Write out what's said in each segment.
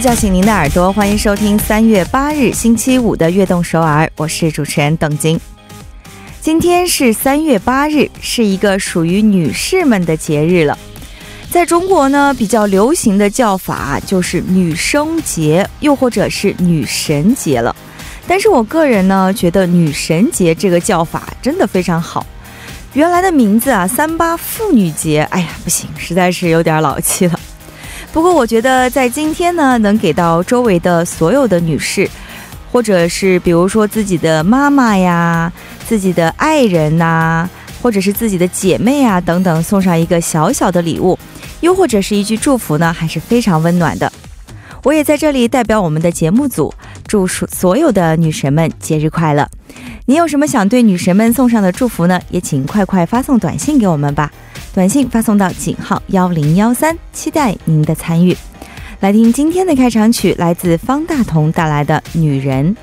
叫醒您的耳朵，欢迎收听三月八日星期五的《悦动首尔》，我是主持人邓晶。今天是三月八日，是一个属于女士们的节日了。在中国呢，比较流行的叫法就是女生节，又或者是女神节了。但是我个人呢，觉得女神节这个叫法真的非常好。原来的名字啊，三八妇女节，哎呀，不行，实在是有点老气了。不过我觉得在今天呢，能给到周围的所有的女士，或者是比如说自己的妈妈呀、自己的爱人呐，或者是自己的姐妹啊等等，送上一个小小的礼物，又或者是一句祝福呢，还是非常温暖的。我也在这里代表我们的节目组，祝所有的女神们节日快乐。你有什么想对女神们送上的祝福呢？也请快快发送短信给我们吧。短信发送到井号幺零幺三，期待您的参与。来听今天的开场曲，来自方大同带来的《女人》。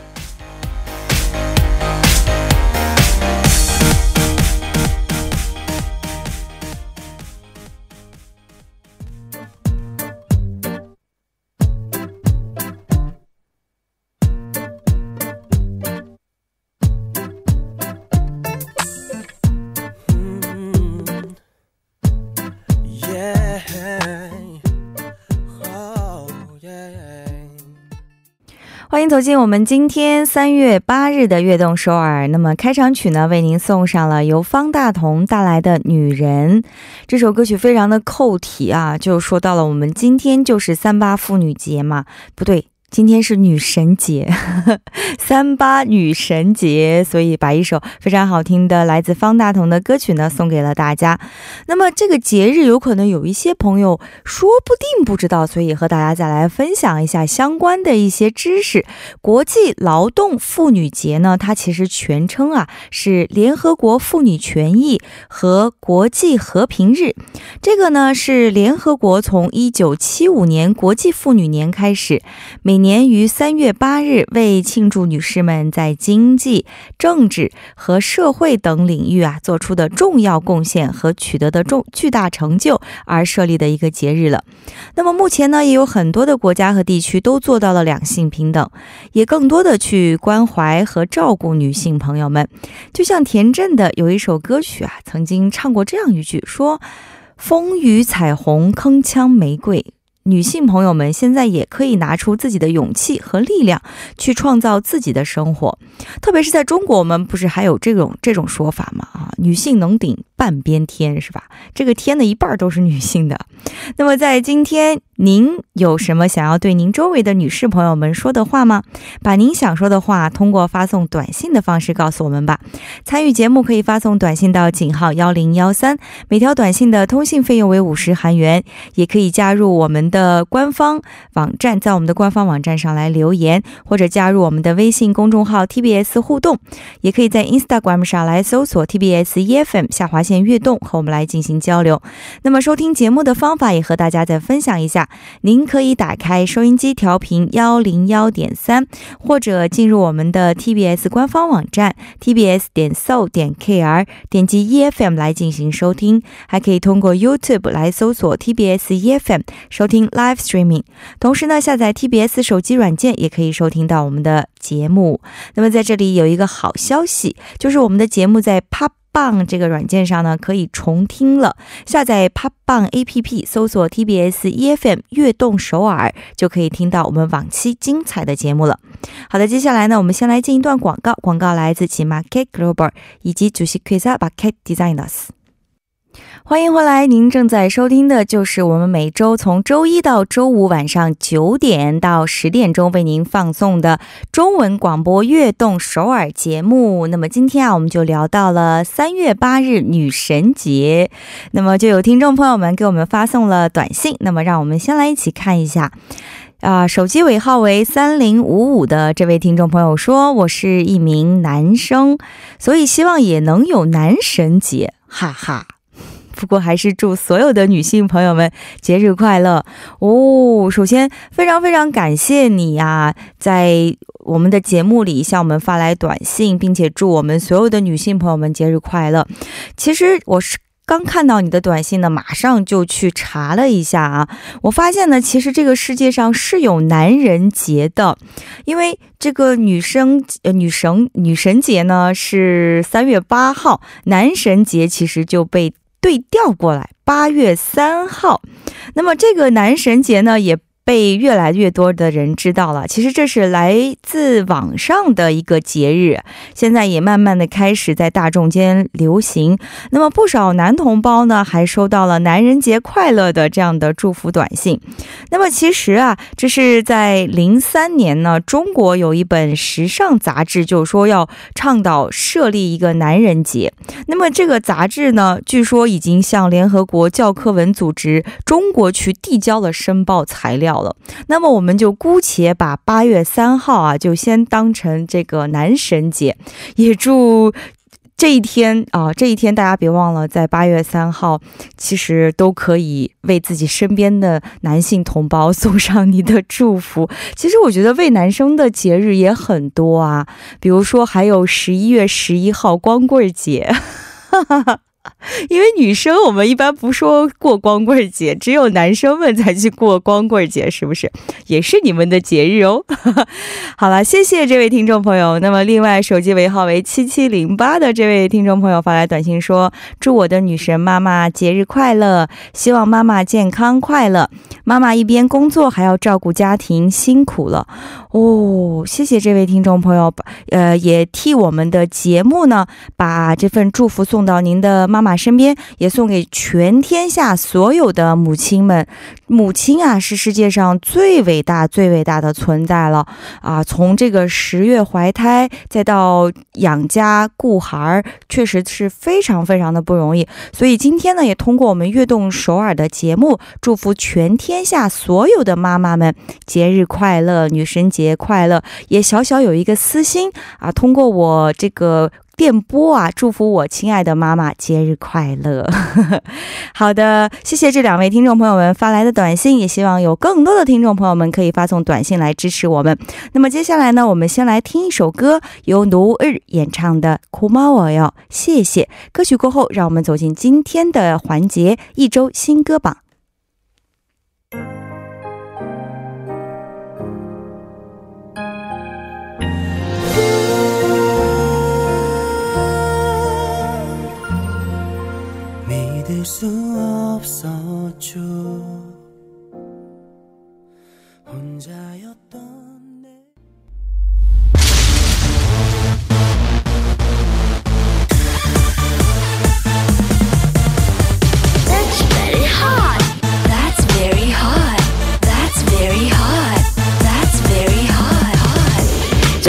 走进我们今天三月八日的悦动首尔。那么开场曲呢，为您送上了由方大同带来的《女人》这首歌曲，非常的扣题啊，就说到了我们今天就是三八妇女节嘛，不对。今天是女神节，三八女神节，所以把一首非常好听的来自方大同的歌曲呢送给了大家。那么这个节日有可能有一些朋友说不定不知道，所以和大家再来分享一下相关的一些知识。国际劳动妇女节呢，它其实全称啊是联合国妇女权益和国际和平日。这个呢是联合国从一九七五年国际妇女年开始每。年于三月八日，为庆祝女士们在经济、政治和社会等领域啊做出的重要贡献和取得的重巨大成就而设立的一个节日了。那么目前呢，也有很多的国家和地区都做到了两性平等，也更多的去关怀和照顾女性朋友们。就像田震的有一首歌曲啊，曾经唱过这样一句：说风雨彩虹，铿锵玫瑰。女性朋友们现在也可以拿出自己的勇气和力量，去创造自己的生活。特别是在中国，我们不是还有这种这种说法吗？啊，女性能顶半边天，是吧？这个天的一半都是女性的。那么在今天。您有什么想要对您周围的女士朋友们说的话吗？把您想说的话通过发送短信的方式告诉我们吧。参与节目可以发送短信到井号幺零幺三，每条短信的通信费用为五十韩元。也可以加入我们的官方网站，在我们的官方网站上来留言，或者加入我们的微信公众号 TBS 互动。也可以在 Instagram 上来搜索 TBS EFM 下划线悦动，和我们来进行交流。那么收听节目的方法也和大家再分享一下。您可以打开收音机调频幺零幺点三，或者进入我们的 TBS 官方网站 tbs 点 so 点 kr，点击 EFM 来进行收听。还可以通过 YouTube 来搜索 TBS EFM 收听 Live Streaming。同时呢，下载 TBS 手机软件也可以收听到我们的节目。那么在这里有一个好消息，就是我们的节目在 Pop。棒这个软件上呢，可以重听了。下载 Pop 棒 APP，搜索 TBS EFM 悦动首尔，就可以听到我们往期精彩的节目了。好的，接下来呢，我们先来进一段广告。广告来自 Market Global 以及主席 Quasar Market Designers。欢迎回来，您正在收听的就是我们每周从周一到周五晚上九点到十点钟为您放送的中文广播《悦动首尔》节目。那么今天啊，我们就聊到了三月八日女神节，那么就有听众朋友们给我们发送了短信。那么让我们先来一起看一下，啊，手机尾号为三零五五的这位听众朋友说：“我是一名男生，所以希望也能有男神节，哈哈。”不过还是祝所有的女性朋友们节日快乐哦！首先，非常非常感谢你呀，在我们的节目里向我们发来短信，并且祝我们所有的女性朋友们节日快乐。其实我是。刚看到你的短信呢，马上就去查了一下啊，我发现呢，其实这个世界上是有男人节的，因为这个女生呃女神女神节呢是三月八号，男神节其实就被对调过来，八月三号。那么这个男神节呢也。被越来越多的人知道了。其实这是来自网上的一个节日，现在也慢慢的开始在大众间流行。那么不少男同胞呢，还收到了“男人节快乐”的这样的祝福短信。那么其实啊，这是在零三年呢，中国有一本时尚杂志就说要倡导设立一个男人节。那么这个杂志呢，据说已经向联合国教科文组织中国区递交了申报材料。好了，那么我们就姑且把八月三号啊，就先当成这个男神节，也祝这一天啊，这一天大家别忘了，在八月三号，其实都可以为自己身边的男性同胞送上你的祝福。其实我觉得为男生的节日也很多啊，比如说还有十一月十一号光棍节。哈哈哈 因为女生我们一般不说过光棍节，只有男生们才去过光棍节，是不是？也是你们的节日哦。好了，谢谢这位听众朋友。那么，另外手机尾号为七七零八的这位听众朋友发来短信说：“祝我的女神妈妈节日快乐，希望妈妈健康快乐。妈妈一边工作还要照顾家庭，辛苦了哦。”谢谢这位听众朋友，呃，也替我们的节目呢，把这份祝福送到您的。妈妈身边也送给全天下所有的母亲们，母亲啊是世界上最伟大、最伟大的存在了啊！从这个十月怀胎，再到养家顾孩儿，确实是非常非常的不容易。所以今天呢，也通过我们悦动首尔的节目，祝福全天下所有的妈妈们节日快乐，女神节快乐！也小小有一个私心啊，通过我这个。电波啊，祝福我亲爱的妈妈节日快乐。好的，谢谢这两位听众朋友们发来的短信，也希望有更多的听众朋友们可以发送短信来支持我们。那么接下来呢，我们先来听一首歌，由奴日演唱的《哭猫我哟》，谢谢。歌曲过后，让我们走进今天的环节——一周新歌榜。 수 없었죠 혼자였던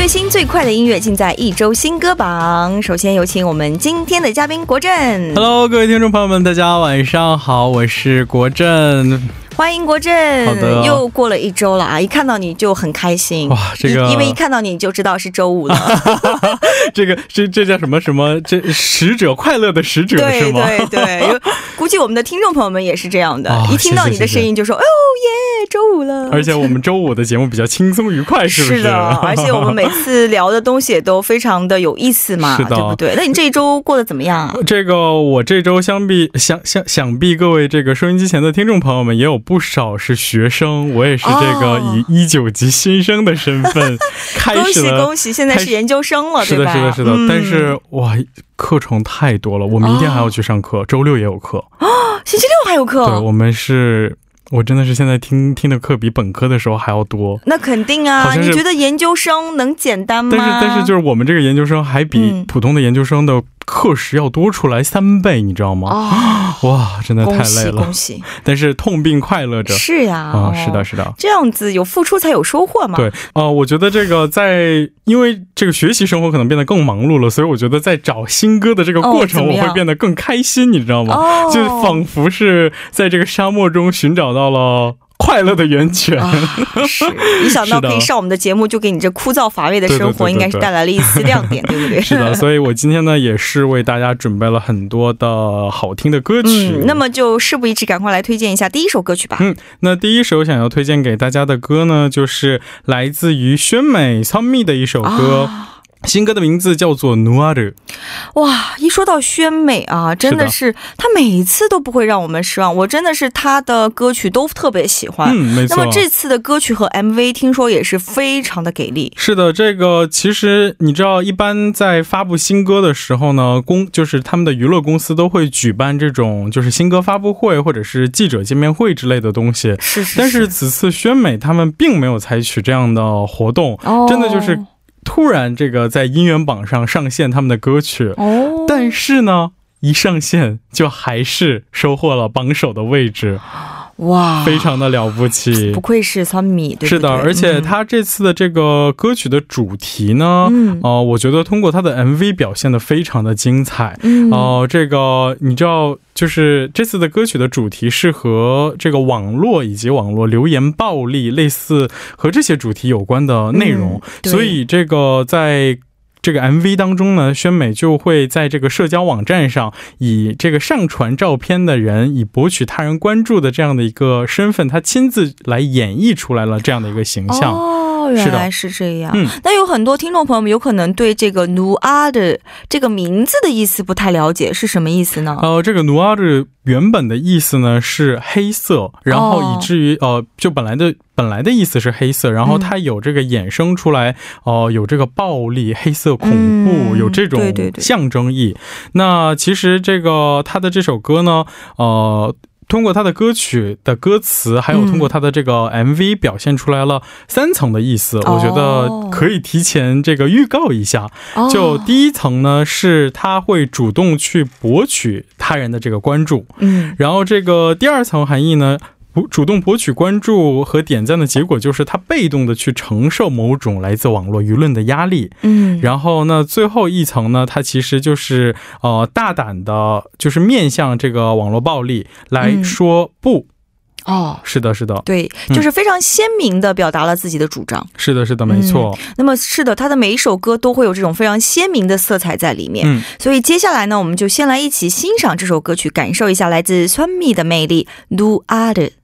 最新最快的音乐尽在一周新歌榜。首先有请我们今天的嘉宾国振。Hello，各位听众朋友们，大家晚上好，我是国振。欢迎国振，好的，又过了一周了啊！一看到你就很开心哇，这个因为一看到你就知道是周五了。这个这这叫什么什么？这使者快乐的使者是吗？对对对，估计我们的听众朋友们也是这样的，一听到你的声音就说：“哦耶，周五了！”而且我们周五的节目比较轻松愉快，是不是？是的，而且我们每次聊的东西也都非常的有意思嘛，对不对？那你这一周过得怎么样啊？这个我这周相比想想想必各位这个收音机前的听众朋友们也有。不少是学生，我也是这个以一九级新生的身份 开始了。恭喜恭喜，现在是研究生了，是的，是的，是的。但是哇，课程太多了，我明天还要去上课，周六也有课啊，星期六还有课。对，我们是。我真的是现在听听的课比本科的时候还要多，那肯定啊！你觉得研究生能简单吗？但是但是就是我们这个研究生还比普通的研究生的课时要多出来三倍，你知道吗？啊，哇，真的太累了，恭喜！但是痛并快乐着，是呀，啊，是的，是的，这样子有付出才有收获嘛。对，啊，我觉得这个在因为这个学习生活可能变得更忙碌了，所以我觉得在找新歌的这个过程，我会变得更开心，你知道吗？就仿佛是在这个沙漠中寻找。到了快乐的源泉，是一想到可以上我们的节目，就给你这枯燥乏味的生活，应该是带来了一丝亮点，对不对？是的，所以我今天呢，也是为大家准备了很多的好听的歌曲。嗯，那么就事不宜迟，赶快来推荐一下第一首歌曲吧。嗯，那第一首想要推荐给大家的歌呢，就是来自于宣美 Tommy 的一首歌。新歌的名字叫做《努阿的》。哇，一说到宣美啊，真的是她每次都不会让我们失望。我真的是她的歌曲都特别喜欢。嗯，没错。那么这次的歌曲和 MV 听说也是非常的给力。是的，这个其实你知道，一般在发布新歌的时候呢，公就是他们的娱乐公司都会举办这种就是新歌发布会或者是记者见面会之类的东西。是是。但是此次宣美他们并没有采取这样的活动，真的就是。突然，这个在音源榜上上线他们的歌曲，哦，但是呢，一上线就还是收获了榜首的位置。哇，非常的了不起，不愧是酸米，是的，而且他这次的这个歌曲的主题呢，呃，我觉得通过他的 MV 表现的非常的精彩，哦，这个你知道，就是这次的歌曲的主题是和这个网络以及网络留言暴力类似和这些主题有关的内容，所以这个在。这个 MV 当中呢，宣美就会在这个社交网站上，以这个上传照片的人，以博取他人关注的这样的一个身份，她亲自来演绎出来了这样的一个形象。原来是这样。嗯，那有很多听众朋友们有可能对这个努阿的这个名字的意思不太了解，是什么意思呢？呃，这个努阿的。原本的意思呢是黑色，然后以至于呃，就本来的本来的意思是黑色，然后它有这个衍生出来，哦，有这个暴力、黑色恐怖，有这种象征意。那其实这个他的这首歌呢，呃。通过他的歌曲的歌词，还有通过他的这个 MV 表现出来了三层的意思，我觉得可以提前这个预告一下。就第一层呢，是他会主动去博取他人的这个关注，嗯，然后这个第二层含义呢。不主动博取关注和点赞的结果，就是他被动的去承受某种来自网络舆论的压力。嗯，然后呢，最后一层呢，他其实就是呃大胆的，就是面向这个网络暴力来说不。哦，是的，是的，对，就是非常鲜明的表达了自己的主张。是的，是的，没错。那么是的，他的每一首歌都会有这种非常鲜明的色彩在里面。嗯，所以接下来呢，我们就先来一起欣赏这首歌曲，感受一下来自酸蜜的魅力。Do other。欢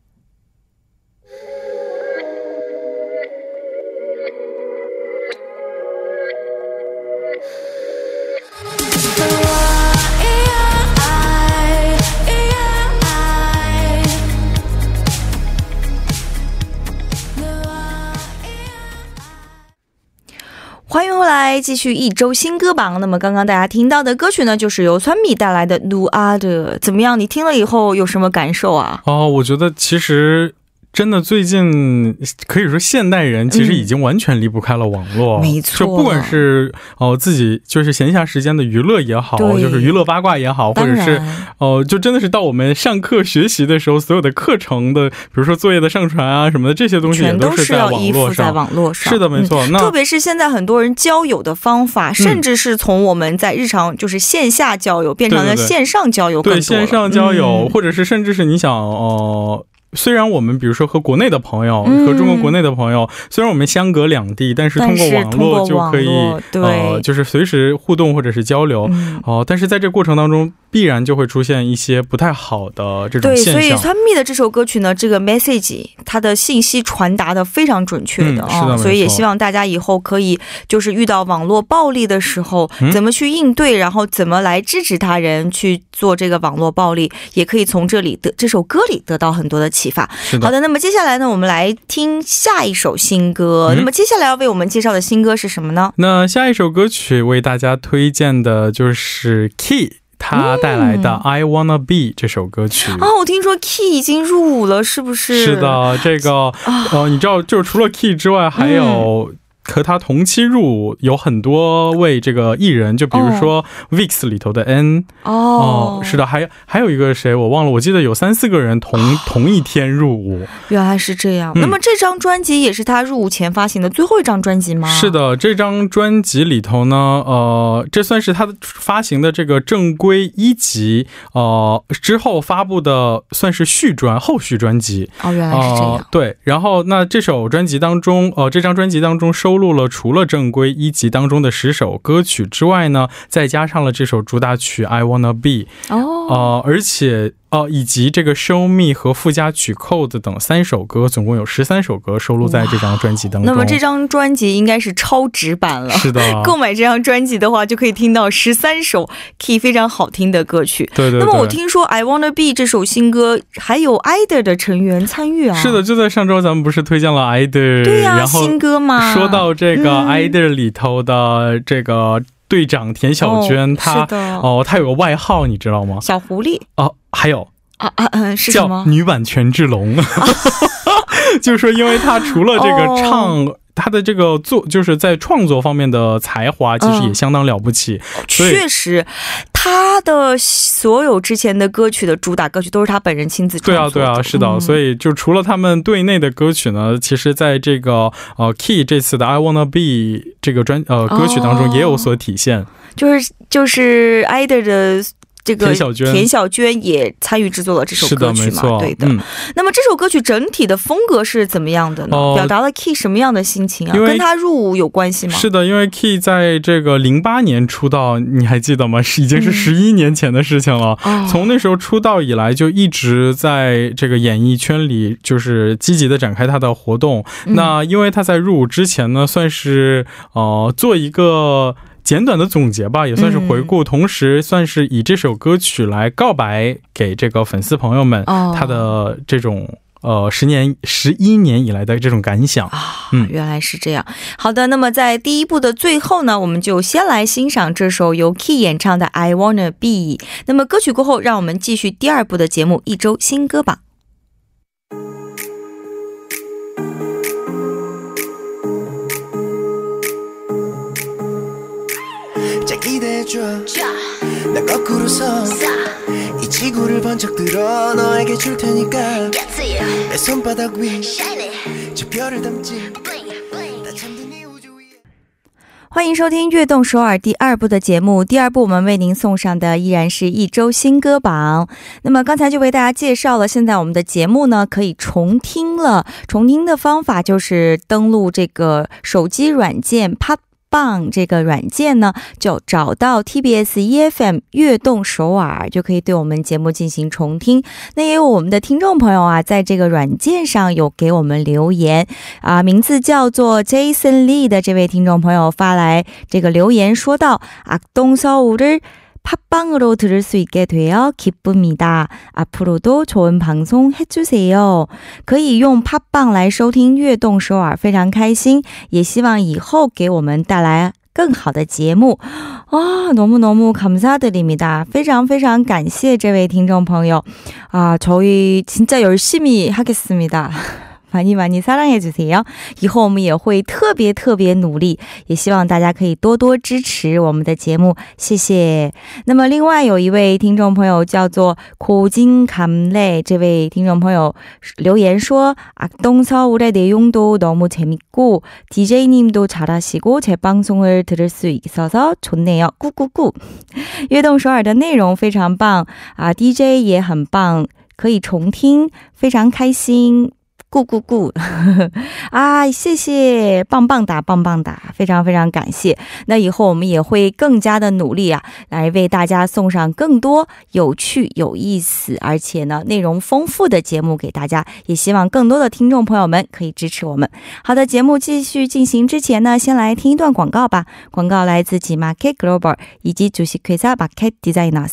继续一周新歌榜。那么刚刚大家听到的歌曲呢，就是由川米带来的《努阿的》，怎么样？你听了以后有什么感受啊？哦，我觉得其实。真的，最近可以说现代人其实已经完全离不开了网络，没错。就不管是哦自己就是闲暇时间的娱乐也好，就是娱乐八卦也好，或者是哦就真的是到我们上课学习的时候，所有的课程的，比如说作业的上传啊什么的这些东西，也都是要依附在网络上。是的，没错。那特别是现在很多人交友的方法，甚至是从我们在日常就是线下交友变成了线上交友，对线上交友，或者是甚至是你想哦。虽然我们比如说和国内的朋友，和中国国内的朋友，虽然我们相隔两地，但是通过网络就可以，呃，就是随时互动或者是交流，哦，但是在这过程当中。必然就会出现一些不太好的这种现象。对，所以川蜜的这首歌曲呢，这个 message 它的信息传达的非常准确的啊，所以也希望大家以后可以就是遇到网络暴力的时候，怎么去应对，然后怎么来制止他人去做这个网络暴力，也可以从这里得这首歌里得到很多的启发。好的，那么接下来呢，我们来听下一首新歌。那么接下来要为我们介绍的新歌是什么呢？那下一首歌曲为大家推荐的就是 Key。他带来的《I Wanna Be》这首歌曲啊，我听说 Key 已经入伍了，是不是？是的，这个呃，你知道，就是除了 Key 之外，还有。和他同期入伍有很多位这个艺人，就比如说 VIX 里头的 N 哦，是的，还还有一个谁我忘了，我记得有三四个人同同一天入伍。原来是这样。那么这张专辑也是他入伍前发行的最后一张专辑吗？是的，这张专辑里头呢，呃，这算是他的发行的这个正规一辑，呃，之后发布的算是续专后续专辑。哦，原来是这样。对，然后那这首专辑当中，呃，这张专辑当中收。录了除了正规一集当中的十首歌曲之外呢，再加上了这首主打曲《I Wanna Be》哦，呃，而且哦，以及这个 Show Me 和附加曲 Code 等三首歌，总共有十三首歌收录在这张专辑当中。那么这张专辑应该是超值版了。是的，购买这张专辑的话，就可以听到十三首 key 非常好听的歌曲。对对。那么我听说 I Wanna Be 这首新歌还有 IDER 的成员参与啊。是的，就在上周咱们不是推荐了 IDER，对呀，新歌嘛。说到这个 IDER 里头的这个。队长田小娟，她哦，她有个外号，你知道吗？小狐狸哦，还有啊啊嗯，是什么？女版权志龙，就是说，因为她除了这个唱。他的这个作就是在创作方面的才华，其实也相当了不起。确实，他的所有之前的歌曲的主打歌曲都是他本人亲自创作。对啊，对啊，是的。所以就除了他们队内的歌曲呢，其实在这个呃 Key 这次的 I Wanna Be 这个专呃歌曲当中也有所体现。就是就是 IDOL 的。这个田小娟，也参与制作了这首歌曲嘛？对的。那么这首歌曲整体的风格是怎么样的呢？表达了 Key 什么样的心情啊？跟他入伍有关系吗？是的，因为 Key 在这个零八年出道，你还记得吗？是 已经是十一年前的事情了。从那时候出道以来，就一直在这个演艺圈里，就是积极的展开他的活动。那因为他在入伍之前呢，算是呃做一个。简短的总结吧，也算是回顾，同时算是以这首歌曲来告白给这个粉丝朋友们，他的这种呃十年十一年以来的这种感想啊，嗯，原来是这样。好的，那么在第一部的最后呢，我们就先来欣赏这首由 Key 演唱的《I Wanna Be》。那么歌曲过后，让我们继续第二部的节目——一周新歌榜。기 대줘 난 거꾸로 서이 지구를 번쩍 들어 너에게 줄 테니까 내 손바닥 위저 별을 담지 欢迎收听《悦动首尔》第二部的节目。第二部我们为您送上的依然是一周新歌榜。那么刚才就为大家介绍了，现在我们的节目呢可以重听了。重听的方法就是登录这个手机软件 Pop。 棒这个软件呢，就找到 TBS EFM 悦动首尔，就可以对我们节目进行重听。那也有我们的听众朋友啊，在这个软件上有给我们留言啊，名字叫做 Jason Lee 的这位听众朋友发来这个留言，说到啊，东서울 을。 팟빵으로 들을 수 있게 되어 기쁩니다. 앞으로도 좋은 방송 해주세요. 可以用 팟빵 来收听悦动首尔非常开心也希望以后给我们带来更好的节目아 너무너무 감사드립니다. 非常非常感谢这位听众朋友아 저희 진짜 열심히 하겠습니다. 많이 많이 사랑해 주세요. 以后我们也会特别特别努力，也希望大家可以多多支持我们的节目，谢谢。那么另外有一位听众朋友叫做고진감래这位听众朋友留言说 악동서울의 내용도 너무 재밌고 DJ님도 잘하시고 제 방송을 들을 수 있어서 좋네요. 꾸꾸꾸. 悦动首尔的内容非常棒啊 DJ 也很棒，可以重听，非常开心。 咕咕咕啊！谢谢，棒棒哒，棒棒哒，非常非常感谢。那以后我们也会更加的努力啊，来为大家送上更多有趣、有意思，而且呢内容丰富的节目给大家。也希望更多的听众朋友们可以支持我们。好的，节目继续进行之前呢，先来听一段广告吧。广告来自 G Market Global 以及主席 Krisa Market Designers。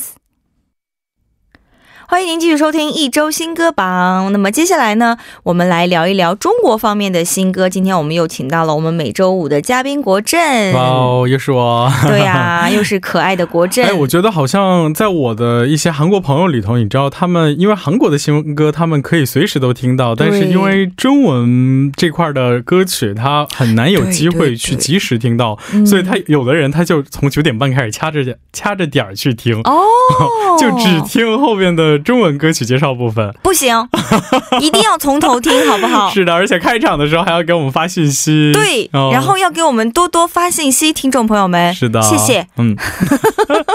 欢迎您继续收听一周新歌榜。那么接下来呢，我们来聊一聊中国方面的新歌。今天我们又请到了我们每周五的嘉宾国振。哇哦，又是我。对呀，又是可爱的国振。哎，我觉得好像在我的一些韩国朋友里头，你知道，他们因为韩国的新歌，他们可以随时都听到，但是因为中文这块的歌曲，他很难有机会去及时听到，所以他有的人他就从九点半开始掐着掐着点儿去听，哦，就只听后边的。中文歌曲介绍部分不行，一定要从头听，好不好？是的，而且开场的时候还要给我们发信息。对，然后要给我们多多发信息，听众朋友们。是的，谢谢。嗯，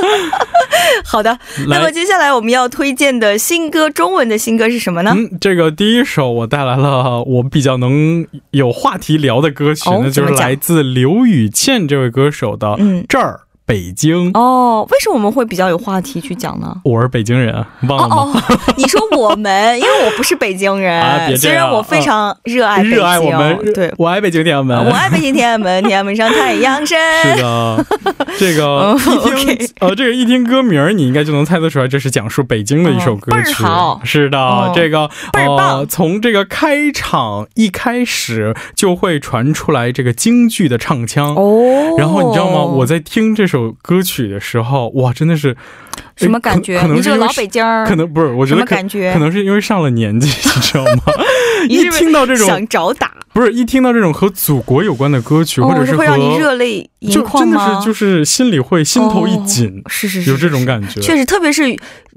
好的。那么接下来我们要推荐的新歌，中文的新歌是什么呢？嗯，这个第一首我带来了我比较能有话题聊的歌曲，那就是来自刘雨倩这位歌手的《这儿》。北京。哦，为什么我们会比较有话题去讲呢？我是北京人，忘了吗？你说我们，因为我不是北京人，虽然我非常热爱热爱我们，对我爱北京天安门，我爱北京天安门，天安门上太阳升。是的，这个一听呃，这个一听歌名，你应该就能猜得出来，这是讲述北京的一首歌曲。好，是的，这个呃，从这个开场一开始就会传出来这个京剧的唱腔哦，然后你知道吗？我在听这首歌曲的时候，哇，真的是。什么感觉？可能是老北京儿，可能不是。我觉得感觉可能是因为上了年纪，你知道吗？一听到这种想找打，不是一听到这种和祖国有关的歌曲，或者是会让你热泪盈眶吗？真的是就是心里会心头一紧，是是是，有这种感觉。确实，特别是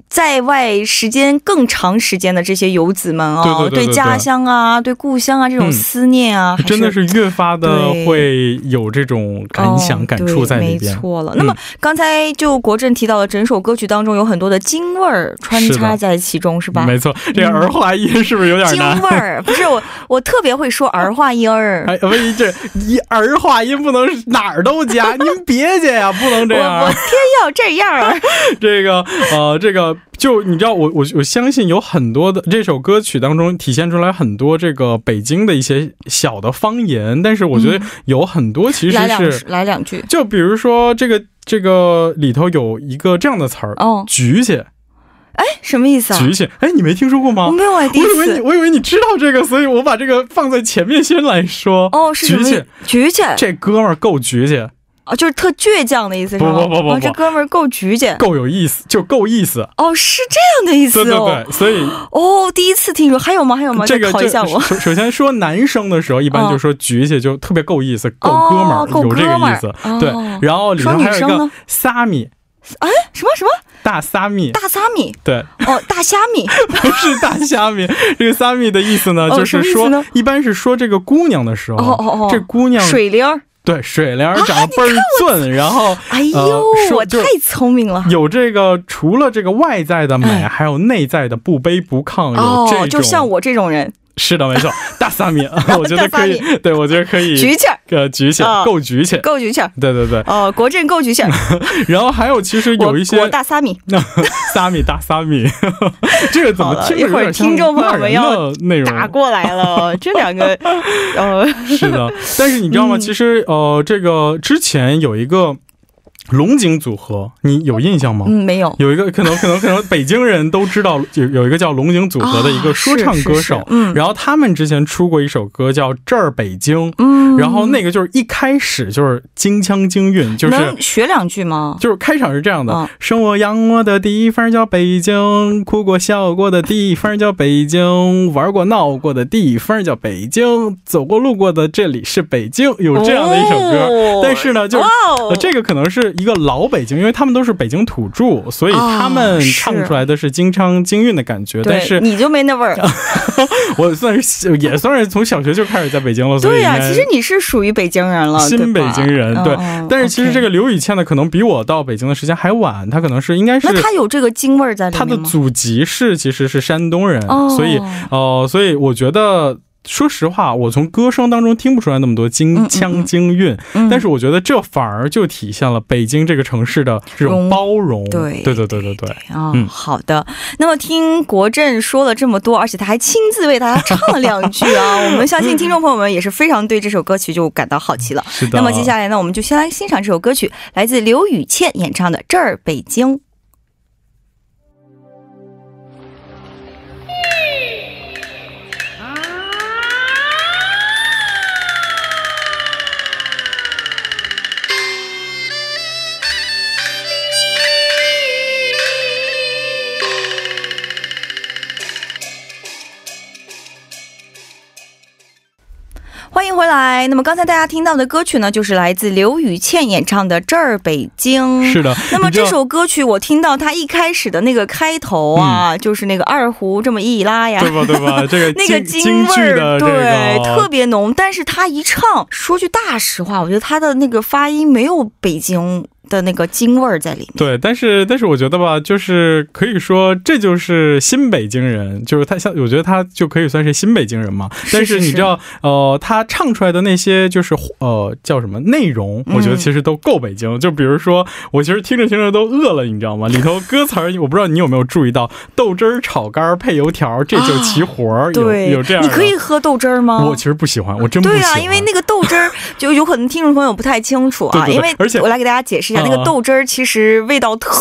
在外时间更长时间的这些游子们啊，对家乡啊，对故乡啊这种思念啊，真的是越发的会有这种感想感触在里边。没错了。那么刚才就国政提到了整首歌曲当中有很多的京味儿穿插在其中，是吧？没错，这个儿化音是不是有点难？京味儿不是我，我特别会说儿化音儿。哎，不是这一儿化音不能哪儿都加，您别介呀，不能这样。我偏要这样。这个呃，这个就你知道，我我我相信有很多的这首歌曲当中体现出来很多这个北京的一些小的方言，但是我觉得有很多其实是来两句，就比如说这个。这个里头有一个这样的词儿，哦，举起，哎，什么意思啊？举起，哎，你没听说过吗？我没有，我以为你，我以为你知道这个，所以我把这个放在前面先来说。哦，是举起，举起，这哥们儿够举起。哦，就是特倔强的意思，是吗？不不不不，这哥们儿够局气，够有意思，就够意思。哦，是这样的意思哦。对对对，所以哦，第一次听说，还有吗？还有吗？这个考一下我。首先说男生的时候，一般就说局气，就特别够意思，够哥们儿，有这个意思。对，然后里头还有一个撒米，哎，什么什么？大撒米，大撒米。对，哦，大虾米，不是大虾米。这个撒米的意思呢，就是说，一般是说这个姑娘的时候，哦哦哦，这姑娘水灵儿。对，水灵长得倍儿俊，然后，哎呦，我太聪明了。有这个，除了这个外在的美，还有内在的不卑不亢。有这种，就像我这种人。是的，没错，大撒米，我觉得可以，对我觉得可以，举起，呃，举起，够举起，够举起，对对对，哦，国政够举起，然后还有其实有一些大撒米，撒米大撒米，这个怎么听一会儿听众朋友们要内容。打过来了，这两个，呃，是的，但是你知道吗？其实呃，这个之前有一个。龙井组合，你有印象吗？嗯，没有。有一个可能，可能，可能北京人都知道，有有一个叫龙井组合的一个说唱歌手。嗯，然后他们之前出过一首歌叫《这儿北京》。嗯，然后那个就是一开始就是京腔京韵，就是能学两句吗？就是开场是这样的：生我养我的地方叫北京，哭过笑过的地方叫北京，玩过闹过的地方叫北京，走过路过的这里是北京。有这样的一首歌，但是呢，就是这个可能是。一个老北京，因为他们都是北京土著，所以他们唱出来的是京腔京韵的感觉。但是你就没那味儿。我算是也算是从小学就开始在北京了。对呀，其实你是属于北京人了，新北京人。对，但是其实这个刘宇倩呢，可能比我到北京的时间还晚。他可能是应该是那他有这个京味儿在里面他的祖籍是其实是山东人，所以哦，所以我觉得。说实话，我从歌声当中听不出来那么多京腔京韵，但是我觉得这反而就体现了北京这个城市的这种包容。对对对对对对。嗯，好的。那么听国振说了这么多，而且他还亲自为大家唱了两句啊，我们相信听众朋友们也是非常对这首歌曲就感到好奇了。是的。那么接下来呢，我们就先来欣赏这首歌曲，来自刘雨倩演唱的《这儿北京》。那么刚才大家听到的歌曲呢，就是来自刘雨倩演唱的《这儿北京》。是的。那么这首歌曲，我听到它一开始的那个开头啊，就是那个二胡这么一拉呀，对吧？对吧？这个 那个京味儿，对，特别浓。但是他一唱，说句大实话，我觉得他的那个发音没有北京。的那个京味儿在里面。对，但是但是我觉得吧，就是可以说这就是新北京人，就是他像我觉得他就可以算是新北京人嘛。但是你知道，呃，他唱出来的那些就是呃叫什么内容，我觉得其实都够北京。就比如说，我其实听着听着都饿了，你知道吗？里头歌词儿，我不知道你有没有注意到，豆汁儿炒肝配油条，这就齐活儿。对，有这样。你可以喝豆汁儿吗？我其实不喜欢，我真不喜欢。对啊，因为那个豆汁儿就有可能听众朋友不太清楚啊，因为而且我来给大家解释一下，那个豆汁儿其实味道特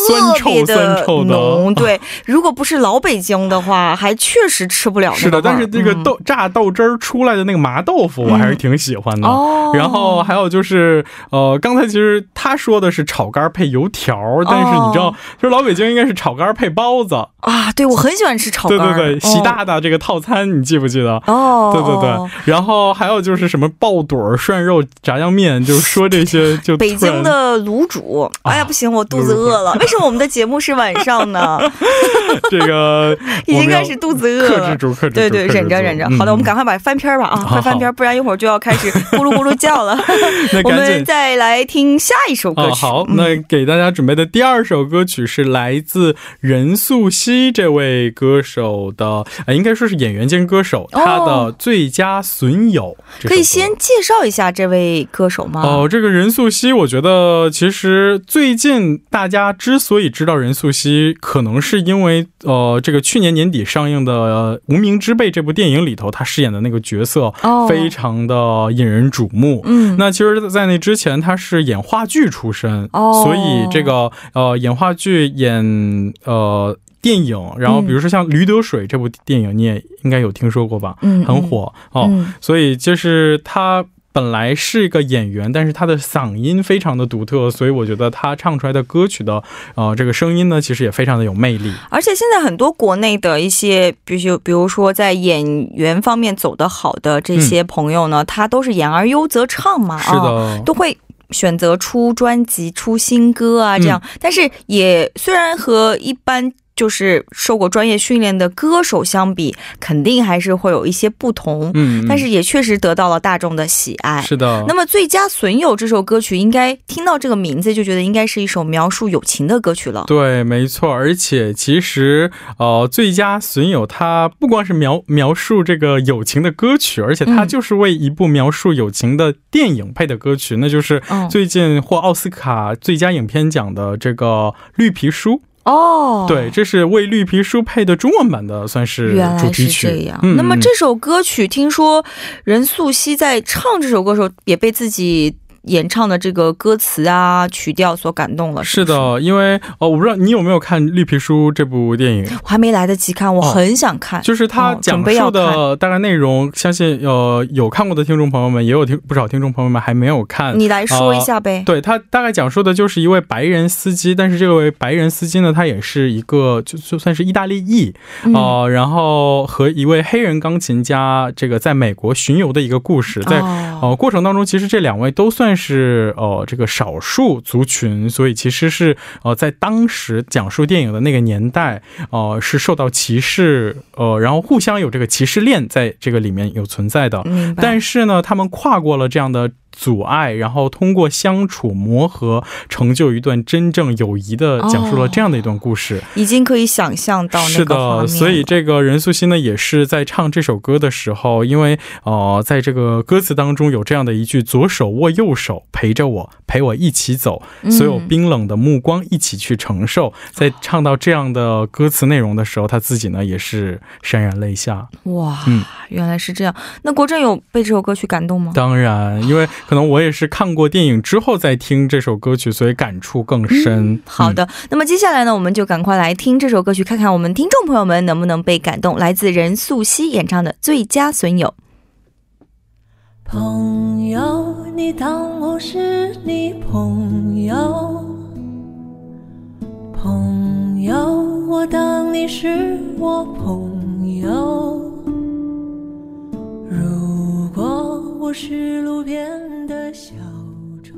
别的浓。对，如果不是老北京的话，还确实吃不了。是的，但是这个豆榨豆汁儿出来的那个麻豆腐，我还是挺喜欢的。哦。然后还有就是，呃，刚才其实他说的是炒肝配油条，但是你知道，就是老北京应该是炒肝配包子啊。对，我很喜欢吃炒肝。对对对，习大大这个套餐，你记不记得？哦。对对对。然后还有就是什么爆肚、涮肉、炸酱面，就是说这些就。北京的卤煮，哎呀，不行，我肚子饿了。为什么我们的节目是晚上呢？这个 已经开始肚子饿了。克制住，克制住。对对，忍着忍着。好的，我们赶快把翻篇吧啊，快翻篇，不然一会儿就要开始咕噜咕噜叫了。我们再来听下一首歌曲。好，那给大家准备的第二首歌曲是来自任素汐这位歌手的，应该说是演员兼歌手，他的最佳损友。可以先介绍一下这位歌手吗？哦，这个任素汐，我觉得其实最近大家之所以知道任素汐，可能是因为呃，这个去年年底上映的《无名之辈》这部电影里头，她饰演的那个角色非常的引人瞩目。嗯，那其实，在那之前，她是演话剧出身，所以这个呃，演话剧、演呃电影，然后比如说像《驴得水》这部电影，你也应该有听说过吧？嗯，很火哦。所以就是他。本来是一个演员，但是他的嗓音非常的独特，所以我觉得他唱出来的歌曲的，呃，这个声音呢，其实也非常的有魅力。而且现在很多国内的一些，比如比如说在演员方面走得好的这些朋友呢，他都是演而优则唱嘛，是的，都会选择出专辑、出新歌啊，这样。但是也虽然和一般。就是受过专业训练的歌手相比，肯定还是会有一些不同。嗯，但是也确实得到了大众的喜爱。是的。那么《最佳损友》这首歌曲，应该听到这个名字就觉得应该是一首描述友情的歌曲了。对，没错。而且其实，呃，《最佳损友》它不光是描描述这个友情的歌曲，而且它就是为一部描述友情的电影配的歌曲，那就是最近获奥斯卡最佳影片奖的这个《绿皮书》。哦，对，这是为绿皮书配的中文版的，算是主题曲。这样，那么这首歌曲，听说任素汐在唱这首歌时候，也被自己。演唱的这个歌词啊曲调所感动了，是的，因为哦，我不知道你有没有看《绿皮书》这部电影，我还没来得及看，我很想看。就是它讲述的大概内容，相信呃有看过的听众朋友们，也有听不少听众朋友们还没有看，你来说一下呗。对他大概讲述的就是一位白人司机，但是这位白人司机呢，他也是一个就就算是意大利裔呃，然后和一位黑人钢琴家这个在美国巡游的一个故事，在呃过程当中，其实这两位都算。是呃，这个少数族群，所以其实是呃，在当时讲述电影的那个年代，呃，是受到歧视，呃，然后互相有这个歧视链在这个里面有存在的。但是呢，他们跨过了这样的。阻碍，然后通过相处磨合，成就一段真正友谊的，讲述了这样的一段故事，已经可以想象到是的，所以这个任素汐呢，也是在唱这首歌的时候，因为呃，在这个歌词当中有这样的一句“左手握右手，陪着我，陪我一起走，所有冰冷的目光一起去承受”。在唱到这样的歌词内容的时候，他自己呢也是潸然泪下。哇，嗯，原来是这样。那国政有被这首歌曲感动吗？当然，因为。可能我也是看过电影之后再听这首歌曲，所以感触更深。好的，那么接下来呢，我们就赶快来听这首歌曲，看看我们听众朋友们能不能被感动。来自任素汐演唱的《最佳损友》。朋友，你当我是你朋友；朋友，我当你是我朋友。是路边的小丑。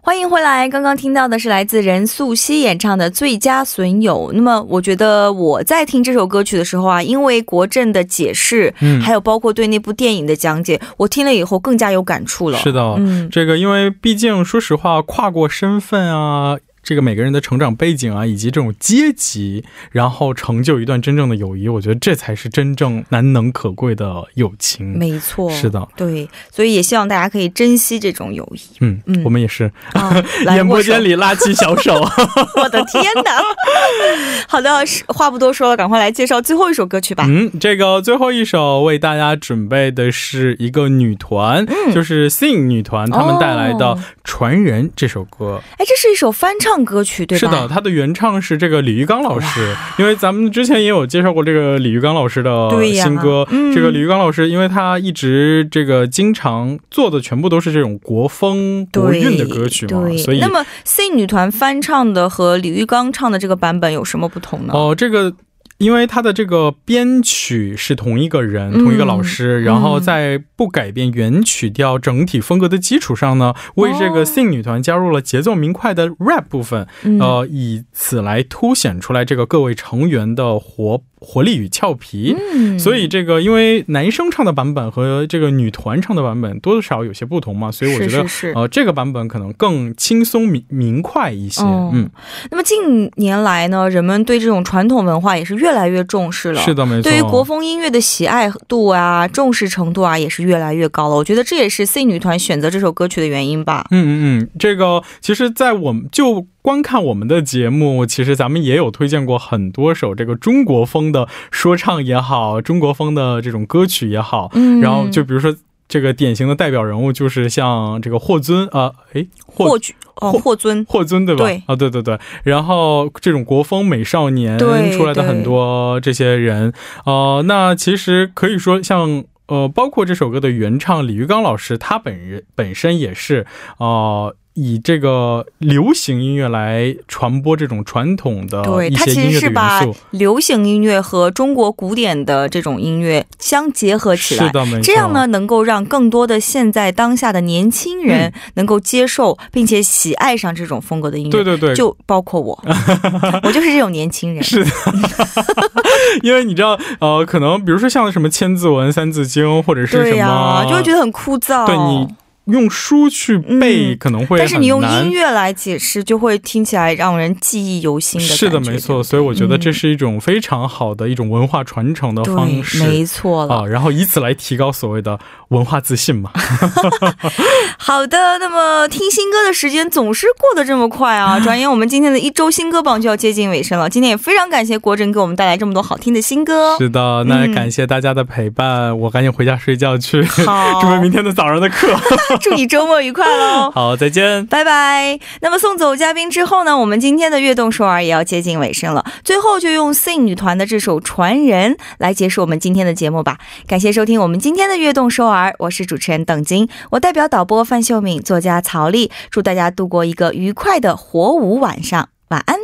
欢迎回来！刚刚听到的是来自任素汐演唱的《最佳损友》。那么，我觉得我在听这首歌曲的时候啊，因为国政的解释，嗯，还有包括对那部电影的讲解，我听了以后更加有感触了。是的，嗯，这个因为毕竟说实话，跨过身份啊。这个每个人的成长背景啊，以及这种阶级，然后成就一段真正的友谊，我觉得这才是真正难能可贵的友情。没错，是的，对，所以也希望大家可以珍惜这种友谊。嗯嗯，我们也是。演播间里拉起小手，我的天哪！好的，话不多说了，赶快来介绍最后一首歌曲吧。嗯，这个最后一首为大家准备的是一个女团，就是 Sing 女团，他们带来的《传人》这首歌。哎，这是一首翻唱。歌曲对吧？是的，他的原唱是这个李玉刚老师，因为咱们之前也有介绍过这个李玉刚老师的新歌。这个李玉刚老师，因为他一直这个经常做的全部都是这种国风国韵的歌曲嘛，所以那么 C 女团翻唱的和李玉刚唱的这个版本有什么不同呢？哦，这个。因为他的这个编曲是同一个人，同一个老师，然后在不改变原曲调整体风格的基础上呢，为这个 Sing 女团加入了节奏明快的 rap 部分，呃，以此来凸显出来这个各位成员的活。活力与俏皮，所以这个因为男生唱的版本和这个女团唱的版本多多少有些不同嘛，所以我觉得呃这个版本可能更轻松明明快一些。嗯，那么近年来呢，人们对这种传统文化也是越来越重视了。是的，没错。对于国风音乐的喜爱度啊，重视程度啊，也是越来越高了。我觉得这也是 C 女团选择这首歌曲的原因吧。嗯嗯嗯，这个其实，在我们就。观看我们的节目，其实咱们也有推荐过很多首这个中国风的说唱也好，中国风的这种歌曲也好。嗯，然后就比如说这个典型的代表人物就是像这个霍尊啊，哎，霍举哦，霍尊，霍尊对吧？对啊，对对对。然后这种国风美少年出来的很多这些人，呃，那其实可以说像呃，包括这首歌的原唱李玉刚老师，他本人本身也是呃。以这个流行音乐来传播这种传统的。对，它其实是把流行音乐和中国古典的这种音乐相结合起来。是的，没错。这样呢，能够让更多的现在当下的年轻人能够接受并且喜爱上这种风格的音乐。对对对，就包括我，我就是这种年轻人。是的，因为你知道，呃，可能比如说像什么《千字文》《三字经》或者是什么，就会觉得很枯燥。对你。用书去背可能会，但是你用音乐来解释，就会听起来让人记忆犹新的。是的，没错。所以我觉得这是一种非常好的一种文化传承的方式，没错啊。然后以此来提高所谓的文化自信嘛。好的，那么听新歌的时间总是过得这么快啊！转眼我们今天的一周新歌榜就要接近尾声了。今天也非常感谢国珍给我们带来这么多好听的新歌。是的，那感谢大家的陪伴，我赶紧回家睡觉去，准备明天的早上的课。祝你周末愉快哦 好再见。拜拜。那么送走嘉宾之后呢我们今天的悦动收儿也要接近尾声了。最后就用 sing 女团的这首传人来结束我们今天的节目吧。感谢收听我们今天的悦动收儿我是主持人邓晶我代表导播范秀敏作家曹丽祝大家度过一个愉快的火舞晚上晚安。